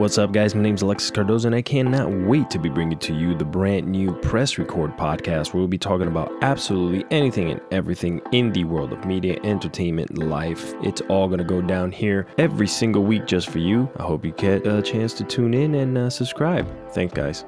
What's up, guys? My name is Alexis Cardozo, and I cannot wait to be bringing to you the brand new Press Record podcast, where we'll be talking about absolutely anything and everything in the world of media, entertainment, life. It's all going to go down here every single week just for you. I hope you get a chance to tune in and uh, subscribe. Thanks, guys.